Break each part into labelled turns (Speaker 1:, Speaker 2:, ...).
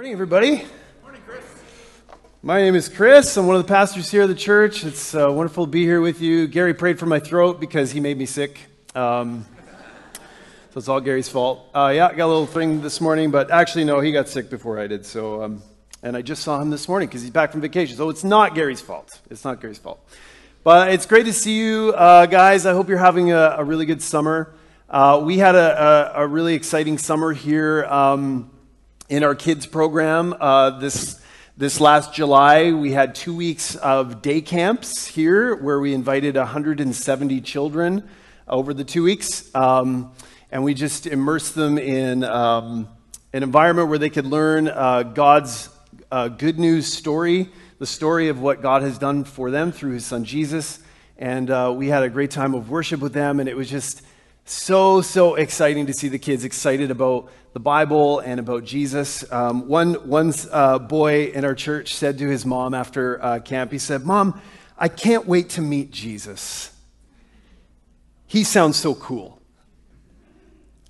Speaker 1: Morning, everybody. Morning, Chris. My name is Chris. I'm one of the pastors here at the church. It's uh, wonderful to be here with you. Gary prayed for my throat because he made me sick. Um, so it's all Gary's fault. Uh, yeah, I got a little thing this morning, but actually, no, he got sick before I did. So, um, and I just saw him this morning because he's back from vacation. So it's not Gary's fault. It's not Gary's fault. But it's great to see you uh, guys. I hope you're having a, a really good summer. Uh, we had a, a, a, really exciting summer here. Um, in our kids program uh, this this last July, we had two weeks of day camps here where we invited 170 children over the two weeks. Um, and we just immersed them in um, an environment where they could learn uh, God's uh, good news story, the story of what God has done for them through his son Jesus. And uh, we had a great time of worship with them, and it was just so, so exciting to see the kids excited about the Bible and about Jesus. Um, one one uh, boy in our church said to his mom after uh, camp, he said, Mom, I can't wait to meet Jesus. He sounds so cool.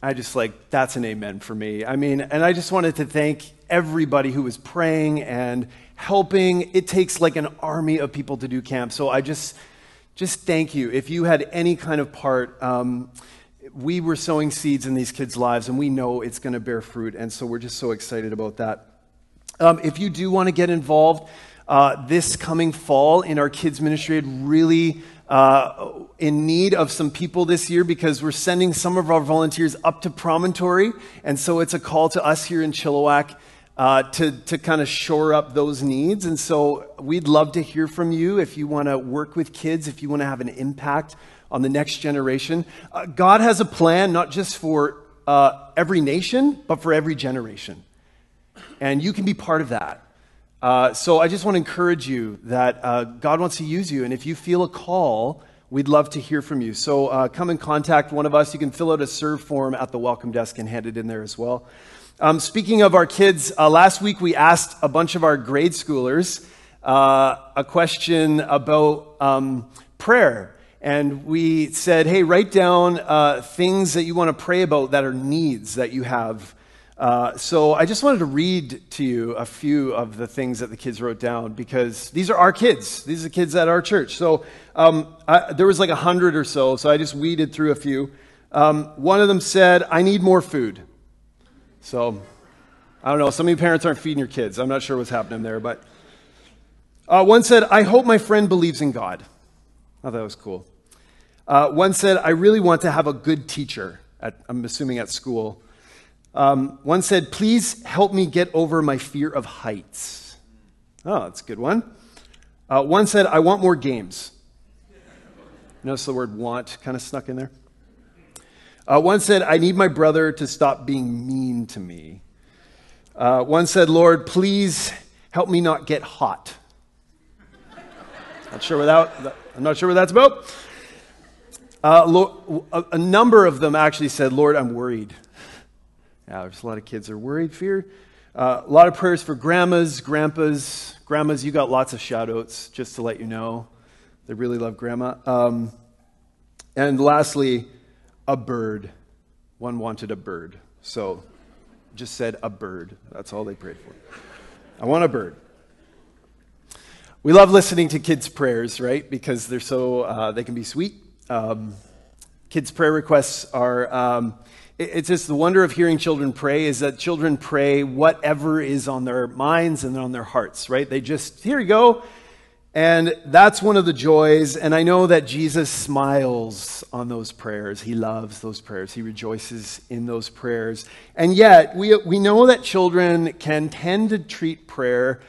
Speaker 1: I just like, that's an amen for me. I mean, and I just wanted to thank everybody who was praying and helping. It takes like an army of people to do camp. So I just, just thank you. If you had any kind of part, um, we were sowing seeds in these kids' lives, and we know it's going to bear fruit. And so we're just so excited about that. Um, if you do want to get involved uh, this coming fall in our kids' ministry, I'd really uh, in need of some people this year because we're sending some of our volunteers up to Promontory. And so it's a call to us here in Chilliwack. Uh, to, to kind of shore up those needs. And so we'd love to hear from you if you want to work with kids, if you want to have an impact on the next generation. Uh, God has a plan not just for uh, every nation, but for every generation. And you can be part of that. Uh, so I just want to encourage you that uh, God wants to use you. And if you feel a call, we'd love to hear from you. So uh, come and contact one of us. You can fill out a serve form at the welcome desk and hand it in there as well. Um, speaking of our kids, uh, last week we asked a bunch of our grade schoolers a question about um, prayer and we said, hey, write down uh, things that you want to pray about that are needs that you have. Uh, so I just wanted to read to you a few of the things that the kids wrote down because these are our kids. These are the kids at our church. So um, I, there was like a hundred or so, so I just weeded through a few. Um, one of them said, I need more food. So I don't know. Some of you parents aren't feeding your kids. I'm not sure what's happening there, but uh, one said, I hope my friend believes in God. I thought that was cool. Uh, one said, I really want to have a good teacher, at, I'm assuming at school. Um, one said, Please help me get over my fear of heights. Oh, that's a good one. Uh, one said, I want more games. Notice the word want kind of snuck in there. Uh, one said, I need my brother to stop being mean to me. Uh, one said, Lord, please help me not get hot. Not sure that, I'm not sure what that's about. Uh, Lord, a, number of them actually said, Lord, I'm worried. Yeah, there's a lot of kids are worried, fear. Uh, a lot of prayers for grandmas, grandpas. Grandmas, you got lots of shout outs, just to let you know. They really love grandma. Um, and lastly, a bird. One wanted a bird. So just said a bird. That's all they prayed for. I want a bird. We love listening to kids' prayers, right? Because they're so, uh, they can be sweet um, kids' prayer requests are. Um, it's just the wonder of hearing children pray is that children pray whatever is on their minds and on their hearts, right? They just, here you go. And that's one of the joys. And I know that Jesus smiles on those prayers. He loves those prayers. He rejoices in those prayers. And yet, we, we know that children can tend to treat prayer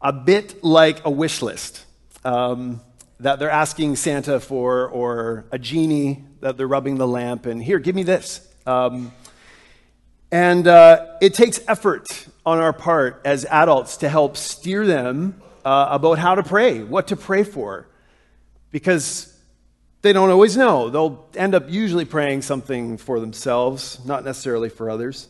Speaker 1: a bit like a wish list. Um, that they're asking Santa for, or a genie that they're rubbing the lamp, and here, give me this. Um, and uh, it takes effort on our part as adults to help steer them uh, about how to pray, what to pray for, because they don't always know. They'll end up usually praying something for themselves, not necessarily for others.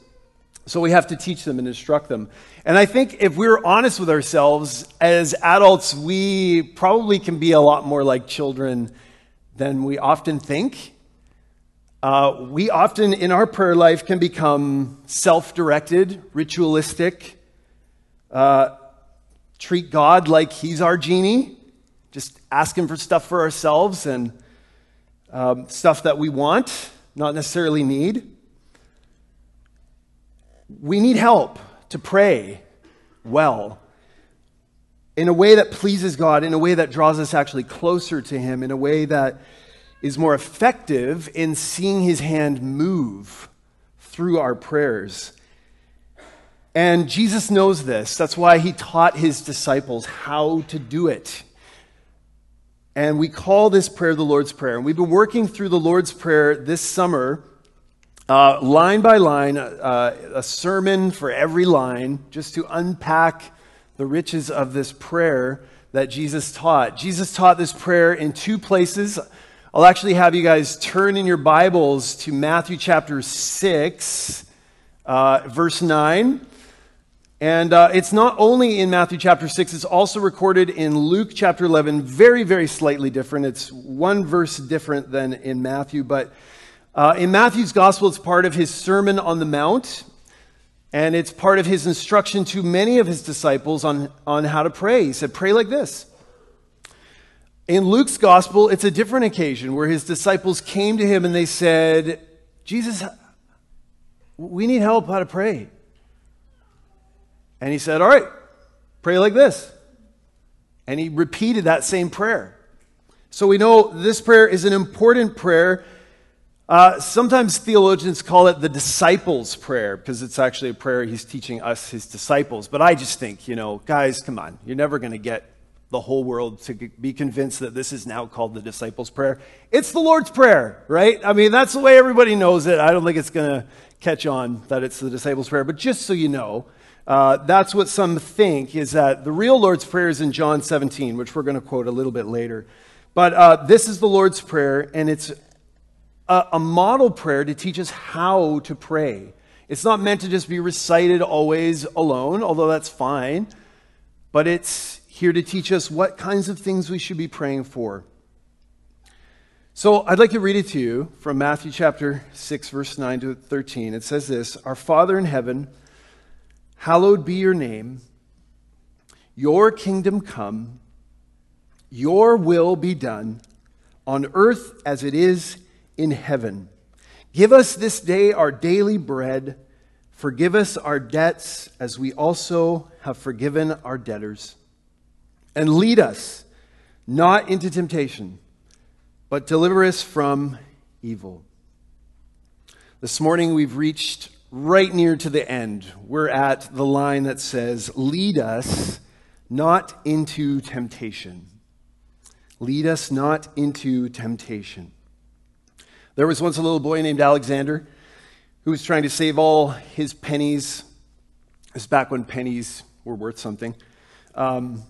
Speaker 1: So we have to teach them and instruct them. And I think if we're honest with ourselves, as adults, we probably can be a lot more like children than we often think. Uh, we often, in our prayer life, can become self directed, ritualistic, uh, treat God like He's our genie, just ask Him for stuff for ourselves and um, stuff that we want, not necessarily need. We need help to pray well in a way that pleases God, in a way that draws us actually closer to Him, in a way that is more effective in seeing His hand move through our prayers. And Jesus knows this. That's why He taught His disciples how to do it. And we call this prayer the Lord's Prayer. And we've been working through the Lord's Prayer this summer, uh, line by line, uh, a sermon for every line, just to unpack the riches of this prayer that Jesus taught. Jesus taught this prayer in two places. I'll actually have you guys turn in your Bibles to Matthew chapter 6, uh, verse 9. And uh, it's not only in Matthew chapter 6, it's also recorded in Luke chapter 11, very, very slightly different. It's one verse different than in Matthew, but uh, in Matthew's gospel, it's part of his Sermon on the Mount. And it's part of his instruction to many of his disciples on, on how to pray. He said, Pray like this. In Luke's gospel, it's a different occasion where his disciples came to him and they said, Jesus, we need help how to pray. And he said, All right, pray like this. And he repeated that same prayer. So we know this prayer is an important prayer uh, sometimes theologians call it the disciples' prayer because it's actually a prayer he's teaching us, his disciples. But I just think, you know, guys, come on. You're never going to get the whole world to be convinced that this is now called the disciples' prayer. It's the Lord's prayer, right? I mean, that's the way everybody knows it. I don't think it's going to catch on that it's the disciples' prayer. But just so you know, uh, that's what some think is that the real Lord's prayer is in John 17, which we're going to quote a little bit later. But uh, this is the Lord's prayer, and it's a, a model prayer to teach us how to pray. It's not meant to just be recited always alone, although that's fine, but it's here to teach us what kinds of things we should be praying for. So I'd like to read it to you from Matthew chapter 6, verse 9 to 13. It says this Our Father in heaven, hallowed be your name, your kingdom come, your will be done on earth as it is in heaven. Give us this day our daily bread. Forgive us our debts as we also have forgiven our debtors. And lead us not into temptation, but deliver us from evil. This morning we've reached right near to the end. We're at the line that says, Lead us not into temptation. Lead us not into temptation. There was once a little boy named Alexander who was trying to save all his pennies. This back when pennies were worth something. Um,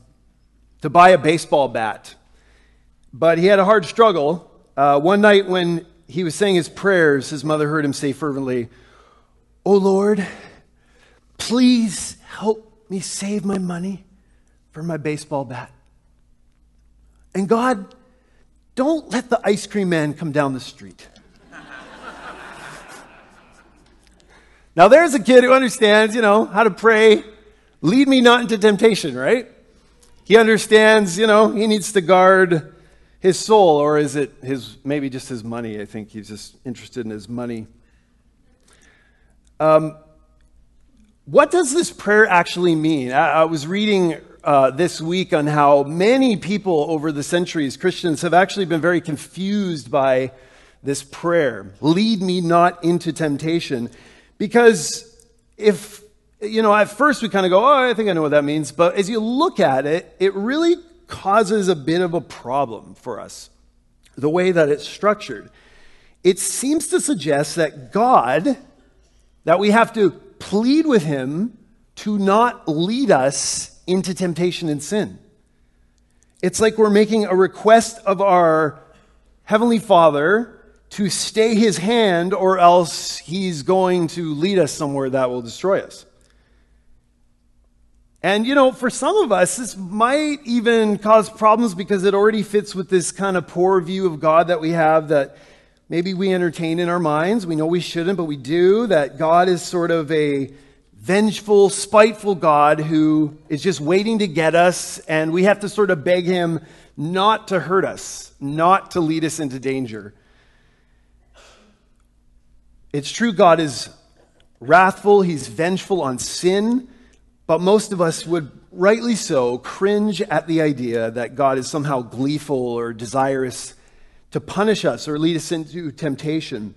Speaker 1: to buy a baseball bat. But he had a hard struggle. Uh, one night when he was saying his prayers, his mother heard him say fervently, Oh Lord, please help me save my money for my baseball bat. And God, don't let the ice cream man come down the street. Now, there's a kid who understands, you know, how to pray. Lead me not into temptation, right? He understands, you know, he needs to guard his soul, or is it his, maybe just his money? I think he's just interested in his money. Um, what does this prayer actually mean? I, I was reading uh, this week on how many people over the centuries, Christians, have actually been very confused by this prayer. Lead me not into temptation. Because if, you know, at first we kind of go, oh, I think I know what that means. But as you look at it, it really causes a bit of a problem for us, the way that it's structured. It seems to suggest that God, that we have to plead with Him to not lead us into temptation and sin. It's like we're making a request of our Heavenly Father to stay his hand, or else he's going to lead us somewhere that will destroy us. And, you know, for some of us, this might even cause problems because it already fits with this kind of poor view of God that we have that maybe we entertain in our minds. We know we shouldn't, but we do. That God is sort of a vengeful, spiteful God who is just waiting to get us, and we have to sort of beg him not to hurt us, not to lead us into danger. It's true, God is wrathful, he's vengeful on sin, but most of us would rightly so cringe at the idea that God is somehow gleeful or desirous to punish us or lead us into temptation.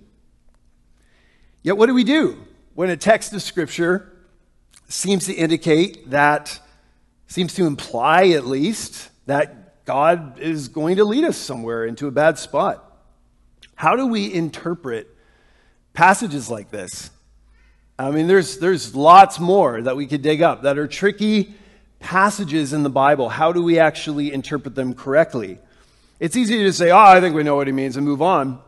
Speaker 1: Yet, what do we do when a text of Scripture seems to indicate that, seems to imply at least, that God is going to lead us somewhere into a bad spot? How do we interpret passages like this? I mean, there's, there's lots more that we could dig up that are tricky passages in the Bible. How do we actually interpret them correctly? It's easy to say, oh, I think we know what he means and move on.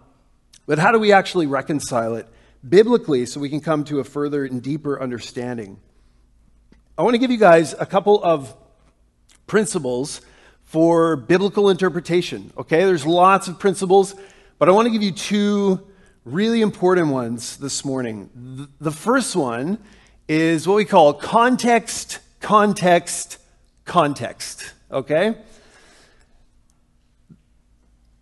Speaker 1: But how do we actually reconcile it biblically so we can come to a further and deeper understanding? I want to give you guys a couple of principles for biblical interpretation. Okay, there's lots of principles, but I want to give you two really important ones this morning. The first one is what we call context, context, context. Okay?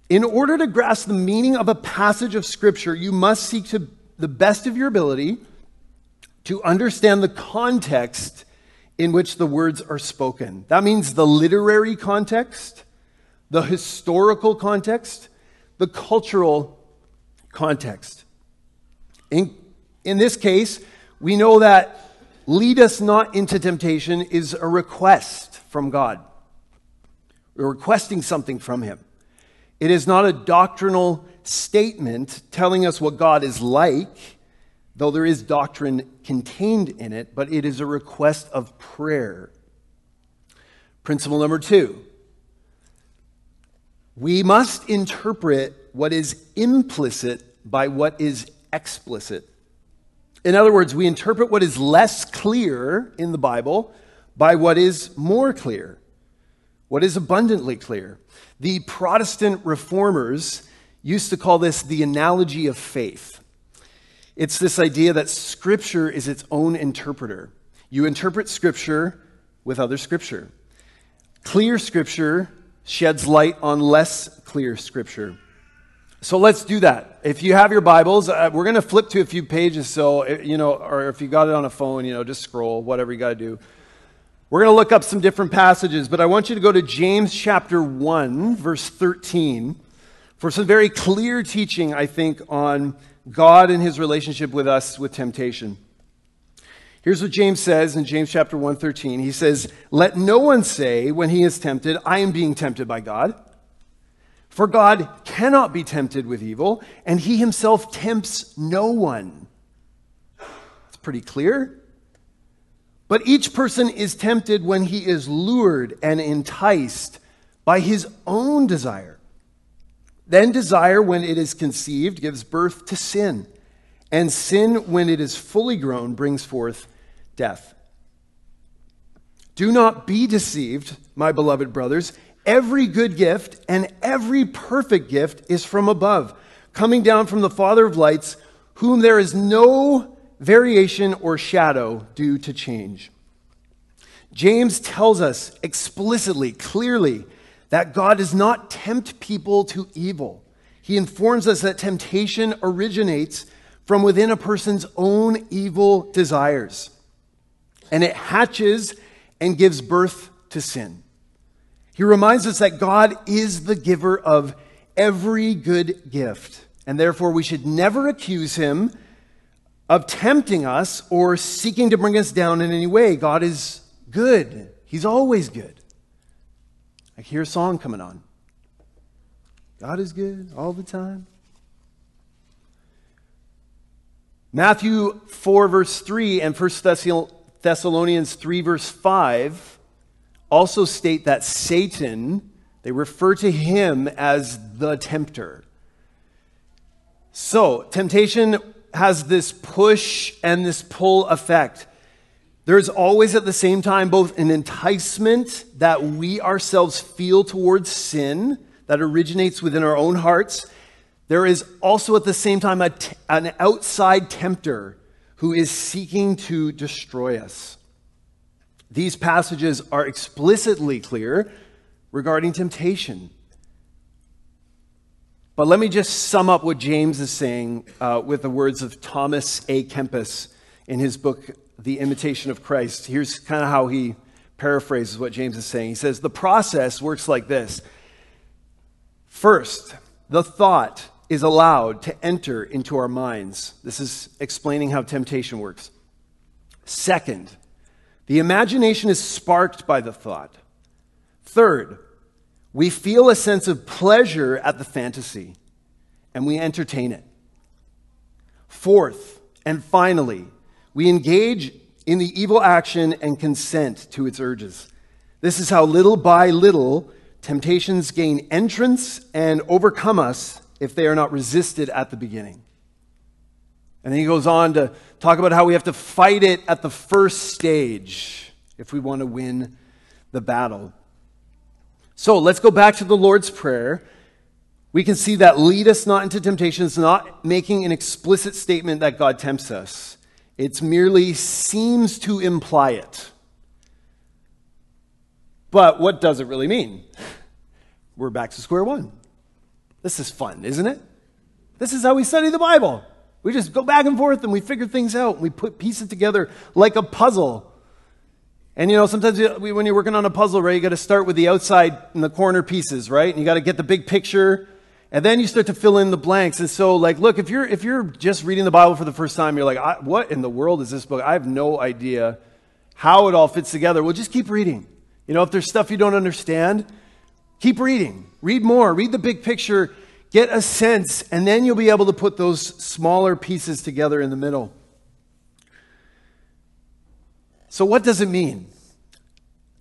Speaker 1: In order to grasp the meaning of a passage of Scripture, you must seek to the best of your ability to understand the context in which the words are spoken. That means the literary context, the historical context, the cultural context. In, in this case, we know that lead us not into temptation is a request from God. We're requesting something from Him. It is not a doctrinal statement telling us what God is like, though there is doctrine contained in it, but it is a request of prayer. Principle number two we must interpret what is implicit by what is explicit. In other words, we interpret what is less clear in the Bible by what is more clear, what is abundantly clear. The Protestant reformers used to call this the analogy of faith. It's this idea that Scripture is its own interpreter. You interpret Scripture with other Scripture. Clear Scripture sheds light on less clear Scripture. So let's do that. If you have your Bibles, uh, we're going to flip to a few pages. So, uh, you know, or if you got it on a phone, you know, just scroll, whatever you got to do. We're going to look up some different passages, but I want you to go to James chapter 1, verse 13, for some very clear teaching, I think, on God and his relationship with us with temptation. Here's what James says in James chapter 1, 13. He says, Let no one say when he is tempted, I am being tempted by God. For God cannot be tempted with evil, and he himself tempts no one. It's pretty clear. But each person is tempted when he is lured and enticed by his own desire. Then desire, when it is conceived, gives birth to sin. And sin, when it is fully grown, brings forth death. Do not be deceived, my beloved brothers. Every good gift and every perfect gift is from above, coming down from the Father of lights, whom there is no variation or shadow due to change. James tells us explicitly, clearly, that God does not tempt people to evil. He informs us that temptation originates from within a person's own evil desires, and it hatches and gives birth to sin. He reminds us that God is the giver of every good gift, and therefore we should never accuse him of tempting us or seeking to bring us down in any way. God is good, He's always good. I hear a song coming on. God is good all the time. Matthew 4, verse 3, and 1 Thessalonians 3, verse 5 also state that Satan, they refer to him as the tempter. So, temptation has this push and this pull effect. There's always at the same time both an enticement that we ourselves feel towards sin that originates within our own hearts. There is also at the same time an outside tempter who is seeking to destroy us. These passages are explicitly clear regarding temptation. But let me just sum up what James is saying uh, with the words of Thomas à Kempis in his book, The Imitation of Christ. Here's kind of how he paraphrases what James is saying. He says, The process works like this First, the thought is allowed to enter into our minds. This is explaining how temptation works. Second, the imagination is sparked by the thought. Third, we feel a sense of pleasure at the fantasy and we entertain it. Fourth, and finally, we engage in the evil action and consent to its urges. This is how little by little temptations gain entrance and overcome us if they are not resisted at the beginning. And then he goes on to talk about how we have to fight it at the first stage if we want to win the battle. So let's go back to the Lord's Prayer. We can see that lead us not into temptation is not making an explicit statement that God tempts us. It merely seems to imply it. But what does it really mean? We're back to square one. This is fun, isn't it? This is how we study the Bible. We just go back and forth and we figure things out. We put pieces together like a puzzle. And you know, sometimes when you're working on a puzzle, right, you got to start with the outside and the corner pieces, right? And you got to get the big picture, and then you start to fill in the blanks. And so, like, look, if you're if you're just reading the Bible for the first time, you're like, what in the world is this book? I have no idea how it all fits together. Well, just keep reading. You know, if there's stuff you don't understand, keep reading. Read more. Read the big picture Get a sense, and then you'll be able to put those smaller pieces together in the middle. So, what does it mean?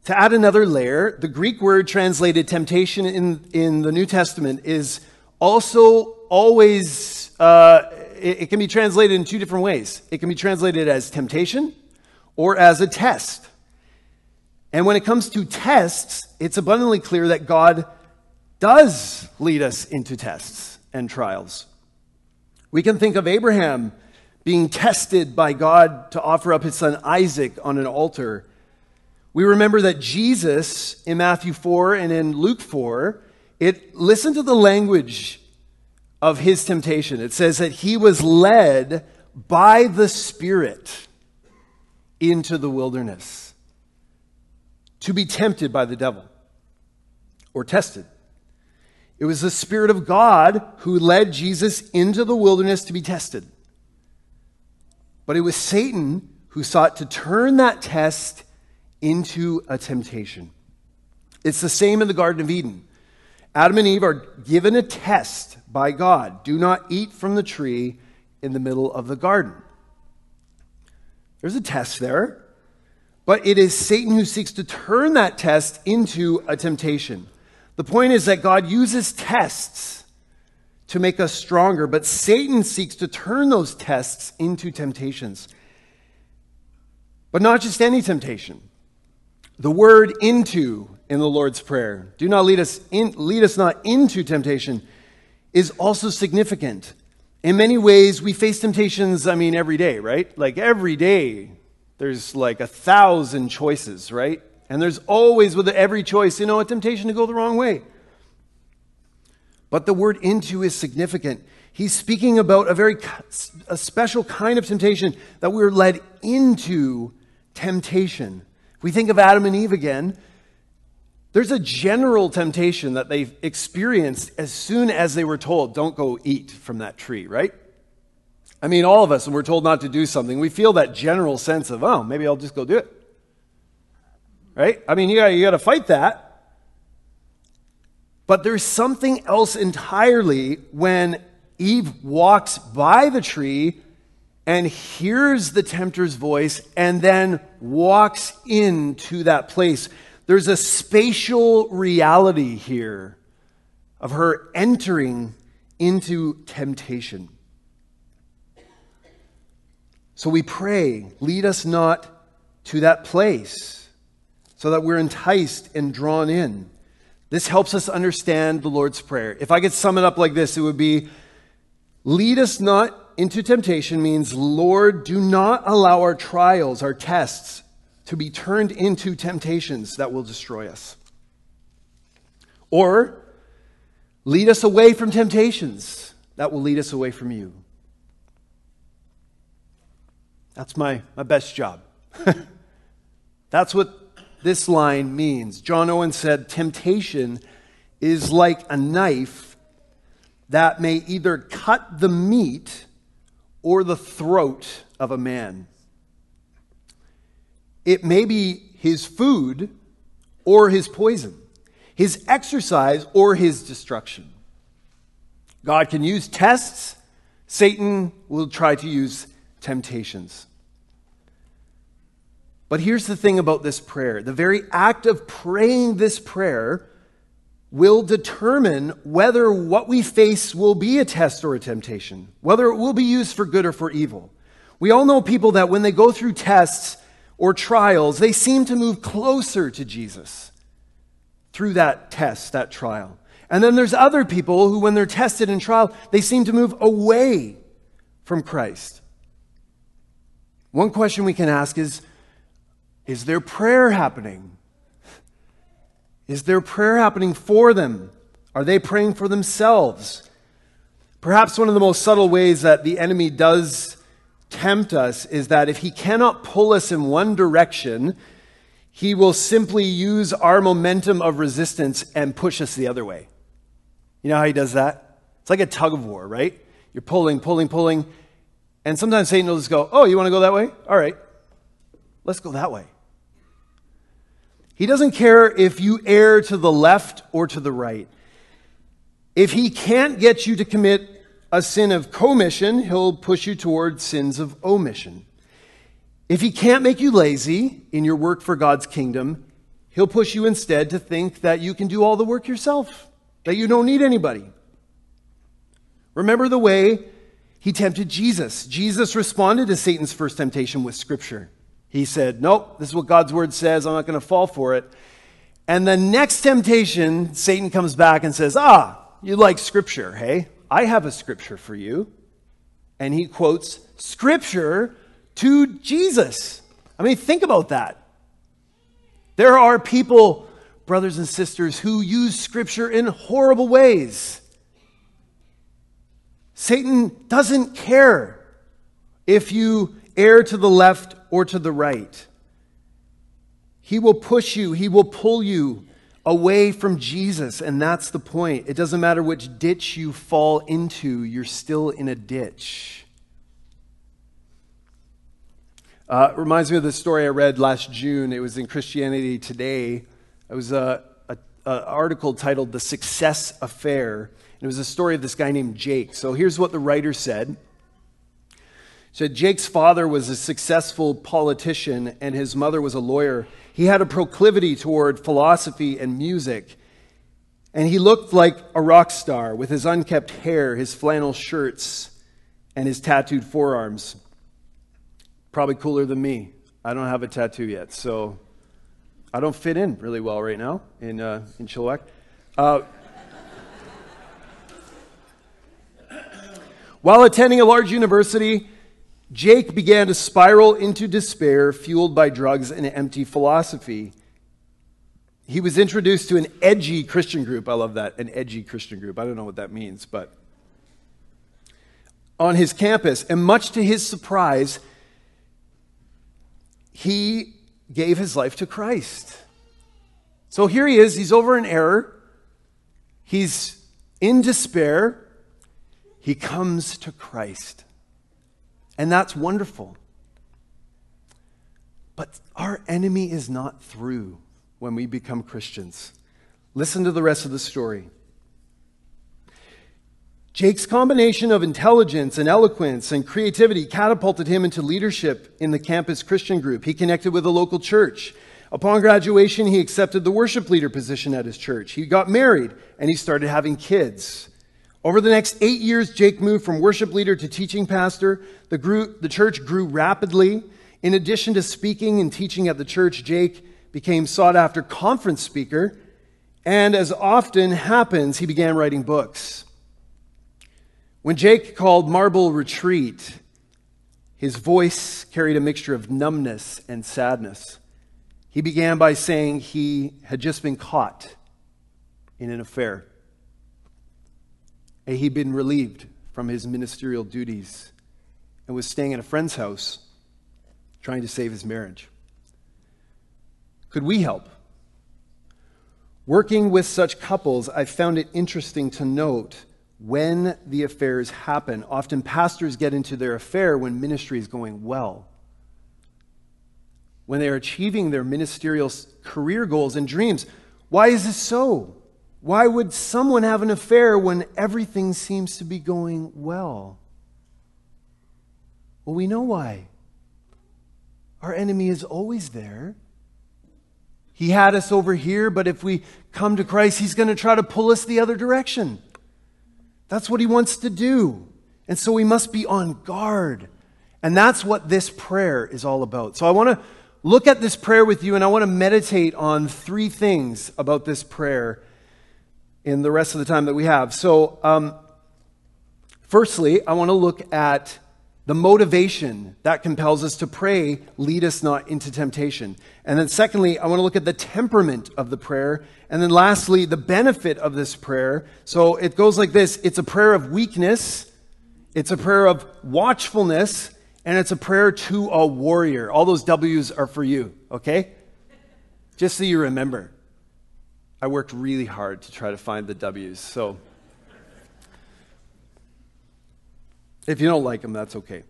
Speaker 1: To add another layer, the Greek word translated temptation in, in the New Testament is also always, uh, it, it can be translated in two different ways. It can be translated as temptation or as a test. And when it comes to tests, it's abundantly clear that God does lead us into tests and trials. We can think of Abraham being tested by God to offer up his son Isaac on an altar. We remember that Jesus in Matthew 4 and in Luke 4, it listen to the language of his temptation. It says that he was led by the Spirit into the wilderness to be tempted by the devil or tested. It was the Spirit of God who led Jesus into the wilderness to be tested. But it was Satan who sought to turn that test into a temptation. It's the same in the Garden of Eden. Adam and Eve are given a test by God do not eat from the tree in the middle of the garden. There's a test there, but it is Satan who seeks to turn that test into a temptation. The point is that God uses tests to make us stronger, but Satan seeks to turn those tests into temptations. But not just any temptation. The word into in the Lord's Prayer, do not lead us, in, lead us not into temptation, is also significant. In many ways, we face temptations, I mean, every day, right? Like every day, there's like a thousand choices, right? And there's always, with every choice, you know, a temptation to go the wrong way. But the word into is significant. He's speaking about a very a special kind of temptation that we're led into temptation. If we think of Adam and Eve again, there's a general temptation that they experienced as soon as they were told, don't go eat from that tree, right? I mean, all of us, when we're told not to do something, we feel that general sense of, oh, maybe I'll just go do it right? I mean, you got you got to fight that. But there's something else entirely when Eve walks by the tree and hears the tempter's voice and then walks into that place. There's a spatial reality here of her entering into temptation. So we pray, lead us not to that place so that we're enticed and drawn in. This helps us understand the Lord's Prayer. If I could sum it up like this, it would be lead us not into temptation means, Lord, do not allow our trials, our tests, to be turned into temptations that will destroy us. Or lead us away from temptations that will lead us away from you. That's my, my best job. That's what this line means. John Owen said, Temptation is like a knife that may either cut the meat or the throat of a man. It may be his food or his poison, his exercise or his destruction. God can use tests, Satan will try to use temptations. But here's the thing about this prayer the very act of praying this prayer will determine whether what we face will be a test or a temptation, whether it will be used for good or for evil. We all know people that when they go through tests or trials, they seem to move closer to Jesus through that test, that trial. And then there's other people who, when they're tested in trial, they seem to move away from Christ. One question we can ask is Is there prayer happening? Is there prayer happening for them? Are they praying for themselves? Perhaps one of the most subtle ways that the enemy does tempt us is that if he cannot pull us in one direction, he will simply use our momentum of resistance and push us the other way. You know how he does that? It's like a tug of war, right? You're pulling, pulling, pulling. And sometimes Satan will just go, Oh, you want to go that way? All right, let's go that way. He doesn't care if you err to the left or to the right. If he can't get you to commit a sin of commission, he'll push you toward sins of omission. If he can't make you lazy in your work for God's kingdom, he'll push you instead to think that you can do all the work yourself, that you don't need anybody. Remember the way he tempted Jesus. Jesus responded to Satan's first temptation with scripture. He said, Nope, this is what God's word says. I'm not going to fall for it. And the next temptation, Satan comes back and says, Ah, you like scripture, hey? I have a scripture for you. And he quotes scripture to Jesus. I mean, think about that. There are people, brothers and sisters, who use scripture in horrible ways. Satan doesn't care if you err to the left or to the right. He will push you, he will pull you away from Jesus, and that's the point. It doesn't matter which ditch you fall into, you're still in a ditch. Uh, it reminds me of the story I read last June. It was in Christianity Today. It was an article titled The Success Affair. And it was a story of this guy named Jake. So here's what the writer said said Jake's father was a successful politician and his mother was a lawyer. He had a proclivity toward philosophy and music. And he looked like a rock star with his unkept hair, his flannel shirts, and his tattooed forearms. Probably cooler than me. I don't have a tattoo yet, so I don't fit in really well right now in, uh, in Chilliwack. Uh, while attending a large university, Jake began to spiral into despair, fueled by drugs and empty philosophy. He was introduced to an edgy Christian group. I love that, an edgy Christian group. I don't know what that means, but on his campus. And much to his surprise, he gave his life to Christ. So here he is, he's over in error, he's in despair. He comes to Christ. And that's wonderful. But our enemy is not through when we become Christians. Listen to the rest of the story. Jake's combination of intelligence and eloquence and creativity catapulted him into leadership in the campus Christian group. He connected with a local church. Upon graduation, he accepted the worship leader position at his church. He got married and he started having kids. Over the next eight years, Jake moved from worship leader to teaching pastor. The, grew, the church grew rapidly. In addition to speaking and teaching at the church, Jake became sought after conference speaker. And as often happens, he began writing books. When Jake called Marble Retreat, his voice carried a mixture of numbness and sadness. He began by saying he had just been caught in an affair. And he'd been relieved from his ministerial duties and was staying at a friend's house trying to save his marriage. Could we help? Working with such couples, I found it interesting to note when the affairs happen. Often pastors get into their affair when ministry is going well, when they are achieving their ministerial career goals and dreams. Why is this so? Why would someone have an affair when everything seems to be going well? Well, we know why. Our enemy is always there. He had us over here, but if we come to Christ, He's going to try to pull us the other direction. That's what He wants to do. And so we must be on guard. And that's what this prayer is all about. So I want to look at this prayer with you, and I want to meditate on three things about this prayer in the rest of the time that we have. So, um, firstly, I want to look at the motivation that compels us to pray, lead us not into temptation. And then, secondly, I want to look at the temperament of the prayer. And then, lastly, the benefit of this prayer. So it goes like this it's a prayer of weakness, it's a prayer of watchfulness, and it's a prayer to a warrior. All those W's are for you, okay? Just so you remember. I worked really hard to try to find the W's. So If you don't like them, that's okay.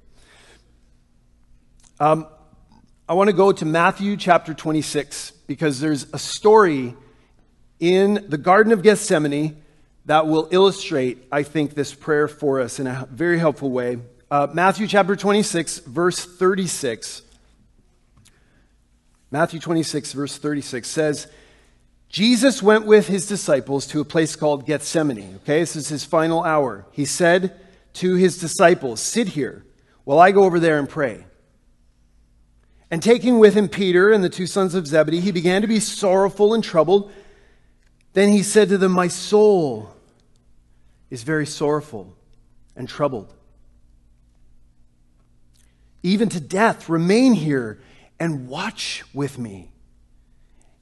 Speaker 1: Um, I want to go to Matthew chapter 26 because there's a story in the Garden of Gethsemane that will illustrate, I think, this prayer for us in a very helpful way. Uh, Matthew chapter 26, verse 36. Matthew 26, verse 36 says, Jesus went with his disciples to a place called Gethsemane. Okay, this is his final hour. He said, to his disciples, Sit here while I go over there and pray. And taking with him Peter and the two sons of Zebedee, he began to be sorrowful and troubled. Then he said to them, My soul is very sorrowful and troubled. Even to death, remain here and watch with me.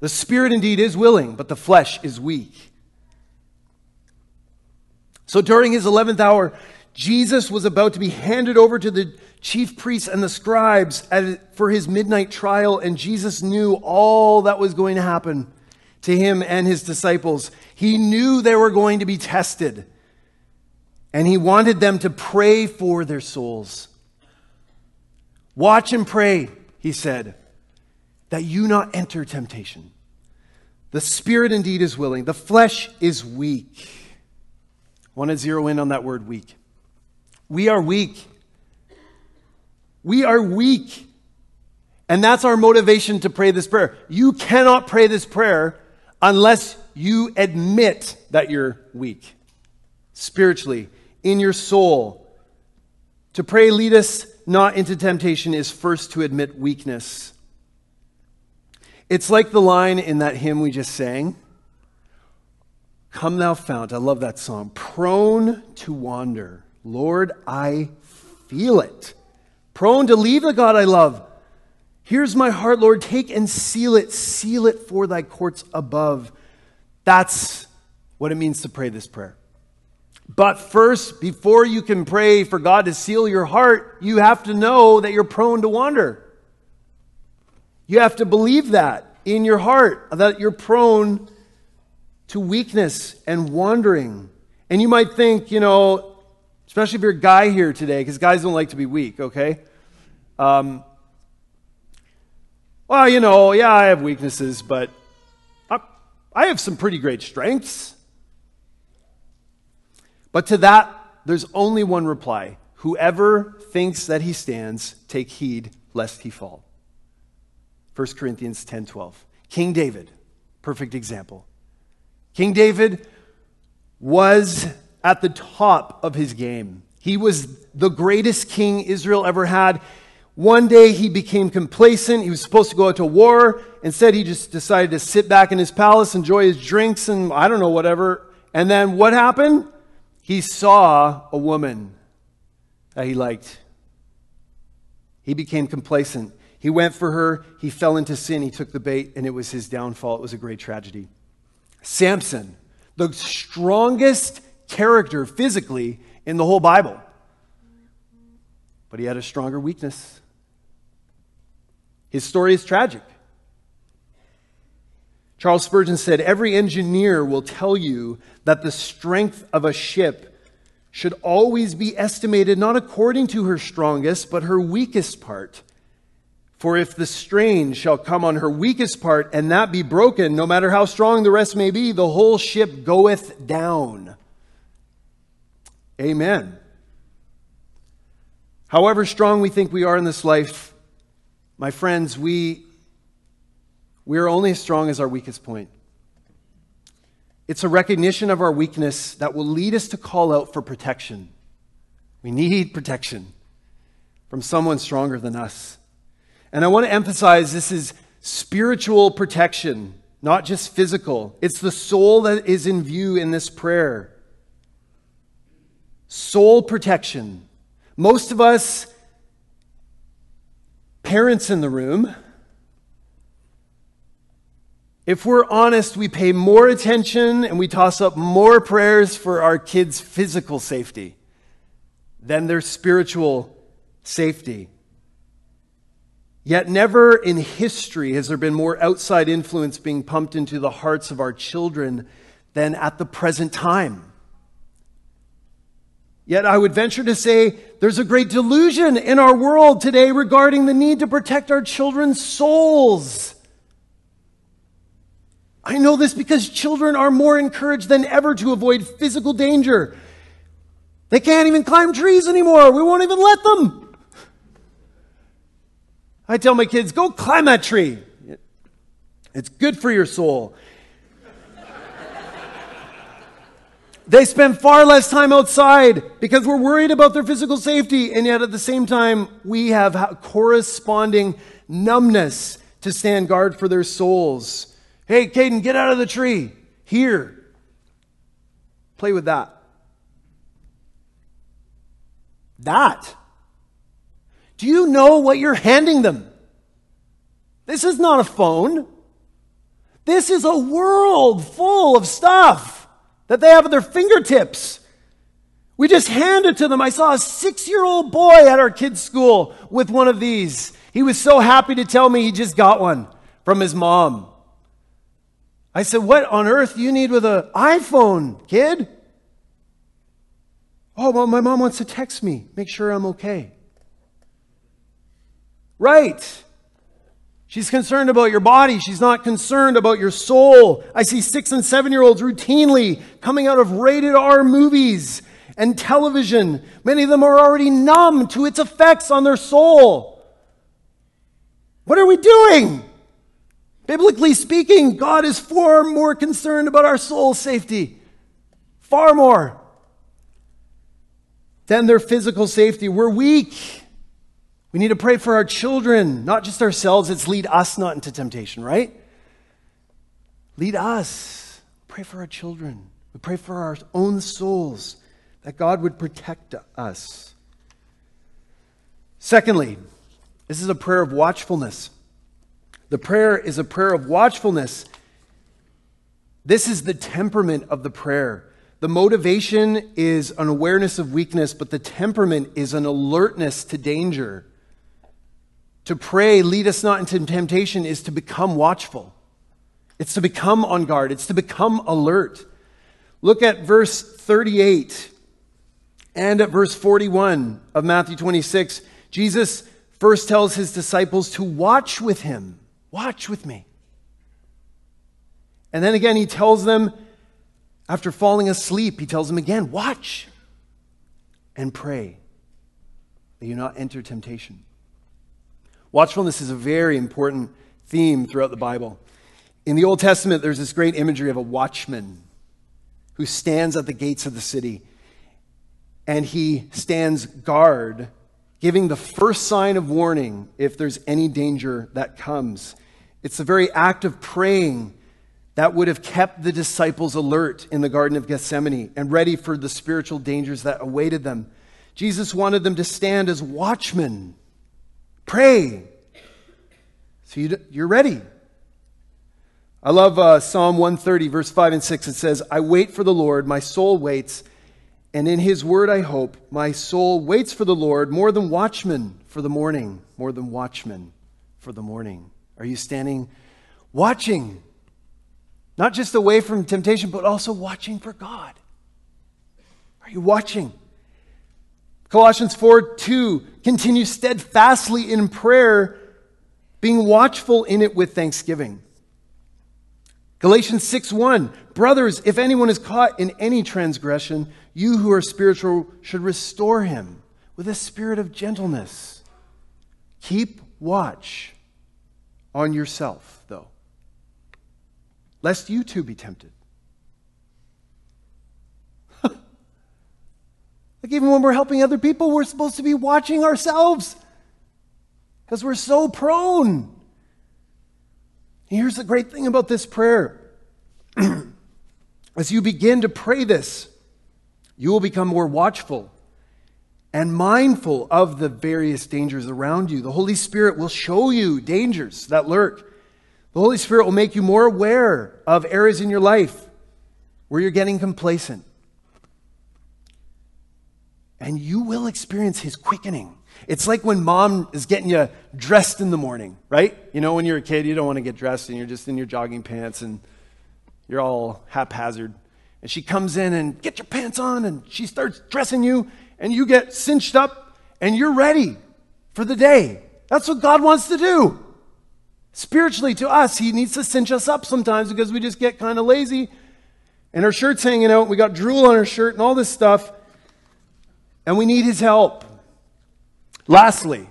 Speaker 1: The spirit indeed is willing, but the flesh is weak. So during his 11th hour, Jesus was about to be handed over to the chief priests and the scribes for his midnight trial, and Jesus knew all that was going to happen to him and his disciples. He knew they were going to be tested, and he wanted them to pray for their souls. Watch and pray, he said, that you not enter temptation. The spirit indeed is willing, the flesh is weak I want to zero in on that word weak. We are weak. We are weak. And that's our motivation to pray this prayer. You cannot pray this prayer unless you admit that you're weak spiritually, in your soul. To pray, lead us not into temptation, is first to admit weakness. It's like the line in that hymn we just sang Come, thou fount. I love that song. Prone to wander. Lord, I feel it. Prone to leave the God I love. Here's my heart, Lord. Take and seal it. Seal it for thy courts above. That's what it means to pray this prayer. But first, before you can pray for God to seal your heart, you have to know that you're prone to wander. You have to believe that in your heart, that you're prone to weakness and wandering. And you might think, you know, especially if you're a guy here today, because guys don't like to be weak, okay? Um, well, you know, yeah, I have weaknesses, but I, I have some pretty great strengths. But to that, there's only one reply Whoever thinks that he stands, take heed lest he fall. 1 Corinthians 10 12. King David, perfect example. King David was at the top of his game. He was the greatest king Israel ever had. One day he became complacent. He was supposed to go out to war. Instead, he just decided to sit back in his palace, enjoy his drinks, and I don't know, whatever. And then what happened? He saw a woman that he liked. He became complacent. He went for her. He fell into sin. He took the bait, and it was his downfall. It was a great tragedy. Samson, the strongest character physically in the whole Bible. But he had a stronger weakness. His story is tragic. Charles Spurgeon said, Every engineer will tell you that the strength of a ship should always be estimated not according to her strongest, but her weakest part. For if the strain shall come on her weakest part, and that be broken, no matter how strong the rest may be, the whole ship goeth down. Amen. However strong we think we are in this life, my friends, we, we are only as strong as our weakest point. It's a recognition of our weakness that will lead us to call out for protection. We need protection from someone stronger than us. And I want to emphasize this is spiritual protection, not just physical. It's the soul that is in view in this prayer. Soul protection. Most of us, parents in the room, if we're honest, we pay more attention and we toss up more prayers for our kids' physical safety than their spiritual safety. Yet, never in history has there been more outside influence being pumped into the hearts of our children than at the present time. Yet, I would venture to say there's a great delusion in our world today regarding the need to protect our children's souls. I know this because children are more encouraged than ever to avoid physical danger. They can't even climb trees anymore. We won't even let them. I tell my kids, go climb that tree. It's good for your soul. they spend far less time outside because we're worried about their physical safety, and yet at the same time, we have corresponding numbness to stand guard for their souls. Hey, Caden, get out of the tree. Here. Play with that. That do you know what you're handing them? This is not a phone. This is a world full of stuff that they have at their fingertips. We just handed to them. I saw a six year old boy at our kids' school with one of these. He was so happy to tell me he just got one from his mom. I said, What on earth do you need with an iPhone, kid? Oh, well, my mom wants to text me, make sure I'm okay. Right. She's concerned about your body. She's not concerned about your soul. I see six and seven year olds routinely coming out of rated R movies and television. Many of them are already numb to its effects on their soul. What are we doing? Biblically speaking, God is far more concerned about our soul safety. Far more than their physical safety. We're weak. We need to pray for our children, not just ourselves. It's lead us not into temptation, right? Lead us. Pray for our children. We pray for our own souls that God would protect us. Secondly, this is a prayer of watchfulness. The prayer is a prayer of watchfulness. This is the temperament of the prayer. The motivation is an awareness of weakness, but the temperament is an alertness to danger. To pray, lead us not into temptation, is to become watchful. It's to become on guard. It's to become alert. Look at verse 38 and at verse 41 of Matthew 26. Jesus first tells his disciples to watch with him. Watch with me. And then again, he tells them, after falling asleep, he tells them again, watch. and pray that you not enter temptation. Watchfulness is a very important theme throughout the Bible. In the Old Testament, there's this great imagery of a watchman who stands at the gates of the city and he stands guard, giving the first sign of warning if there's any danger that comes. It's the very act of praying that would have kept the disciples alert in the Garden of Gethsemane and ready for the spiritual dangers that awaited them. Jesus wanted them to stand as watchmen, pray, so you, are ready. I love uh, Psalm 130, verse 5 and 6. It says, I wait for the Lord, my soul waits, and in his word I hope. My soul waits for the Lord more than watchmen for the morning, more than watchmen for the morning. Are you standing watching? Not just away from temptation, but also watching for God. Are you watching? Colossians 4 2, continue steadfastly in prayer, being watchful in it with thanksgiving. Galatians 6 1, brothers, if anyone is caught in any transgression, you who are spiritual should restore him with a spirit of gentleness. Keep watch on yourself, though, lest you too be tempted. Like, even when we're helping other people, we're supposed to be watching ourselves because we're so prone. here's the great thing about this prayer as you begin to pray this, you will become more watchful and mindful of the various dangers around you. The Holy Spirit will show you dangers that lurk. The Holy Spirit will make you more aware of areas in your life where you're getting complacent and you will experience his quickening. It's like when mom is getting you dressed in the morning, right? You know, when you're a kid, you don't want to get dressed and you're just in your jogging pants and you're all haphazard. And she comes in and get your pants on and she starts dressing you and you get cinched up and you're ready for the day. That's what God wants to do. Spiritually, to us, He needs to cinch us up sometimes because we just get kind of lazy and our shirt's hanging out. We got drool on our shirt and all this stuff and we need his help. Lastly,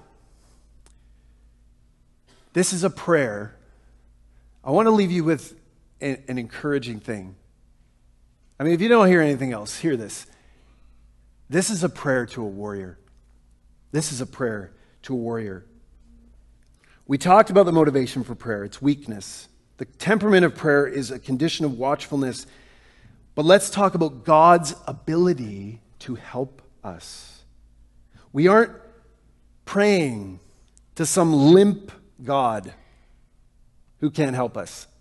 Speaker 1: this is a prayer. I want to leave you with an, an encouraging thing. I mean, if you don't hear anything else, hear this. This is a prayer to a warrior. This is a prayer to a warrior. We talked about the motivation for prayer, it's weakness. The temperament of prayer is a condition of watchfulness. But let's talk about God's ability to help us. We aren't praying to some limp God who can't help us.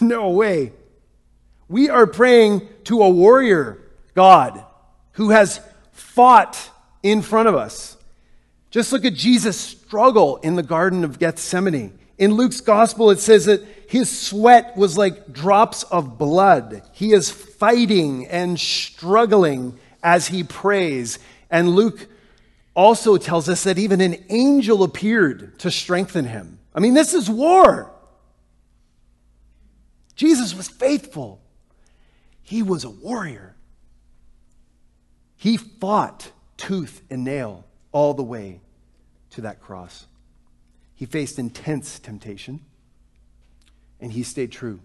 Speaker 1: No way. We are praying to a warrior God who has fought in front of us. Just look at Jesus' struggle in the Garden of Gethsemane. In Luke's gospel, it says that his sweat was like drops of blood. He is fighting and struggling as he prays. And Luke also tells us that even an angel appeared to strengthen him. I mean, this is war. Jesus was faithful, he was a warrior. He fought tooth and nail all the way to that cross. He faced intense temptation, and he stayed true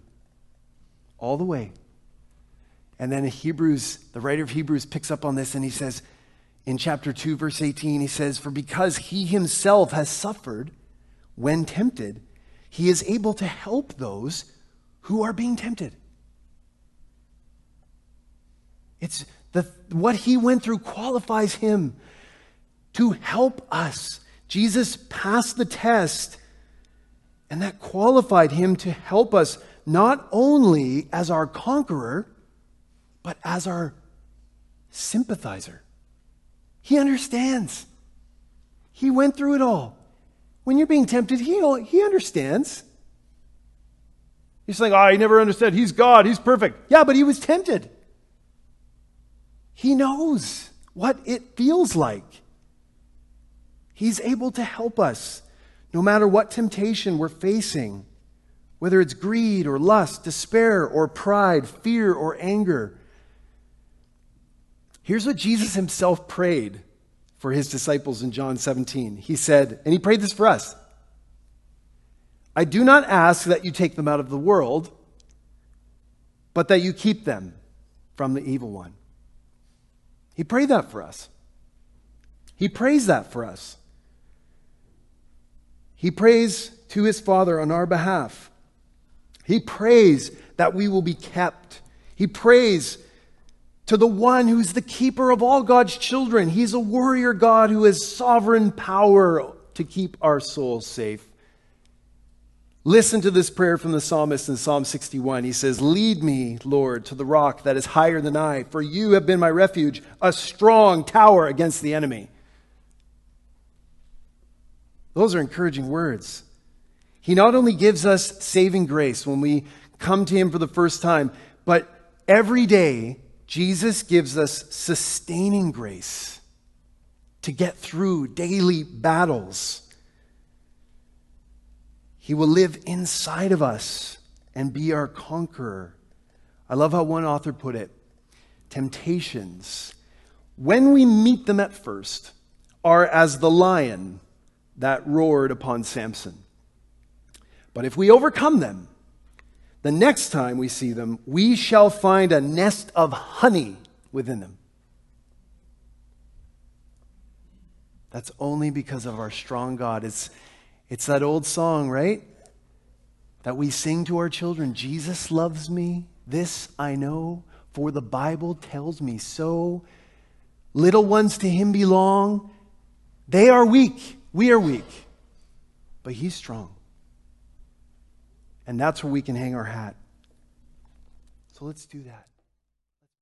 Speaker 1: all the way and then Hebrews, the writer of Hebrews picks up on this and he says, in chapter 2, verse 18, he says, For because he himself has suffered when tempted, he is able to help those who are being tempted. It's the, what he went through qualifies him to help us. Jesus passed the test, and that qualified him to help us not only as our conqueror, but as our sympathizer. He understands. He went through it all. When you're being tempted, he, he understands. He's like, oh, he never understood. He's God. He's perfect. Yeah, but he was tempted. He knows what it feels like. He's able to help us no matter what temptation we're facing, whether it's greed or lust, despair or pride, fear or anger. Here's what Jesus himself prayed for his disciples in John 17. He said, and he prayed this for us I do not ask that you take them out of the world, but that you keep them from the evil one. He prayed that for us. He prays that for us. He prays to his Father on our behalf. He prays that we will be kept. He prays to the one who's the keeper of all God's children. He's a warrior God who has sovereign power to keep our souls safe. Listen to this prayer from the psalmist in Psalm 61. He says, Lead me, Lord, to the rock that is higher than I, for you have been my refuge, a strong tower against the enemy. Those are encouraging words. He not only gives us saving grace when we come to Him for the first time, but every day, Jesus gives us sustaining grace to get through daily battles. He will live inside of us and be our conqueror. I love how one author put it temptations, when we meet them at first, are as the lion that roared upon Samson. But if we overcome them, the next time we see them, we shall find a nest of honey within them. That's only because of our strong God. It's, it's that old song, right? That we sing to our children Jesus loves me, this I know, for the Bible tells me so. Little ones to him belong. They are weak, we are weak, but he's strong. And that's where we can hang our hat. So let's do that.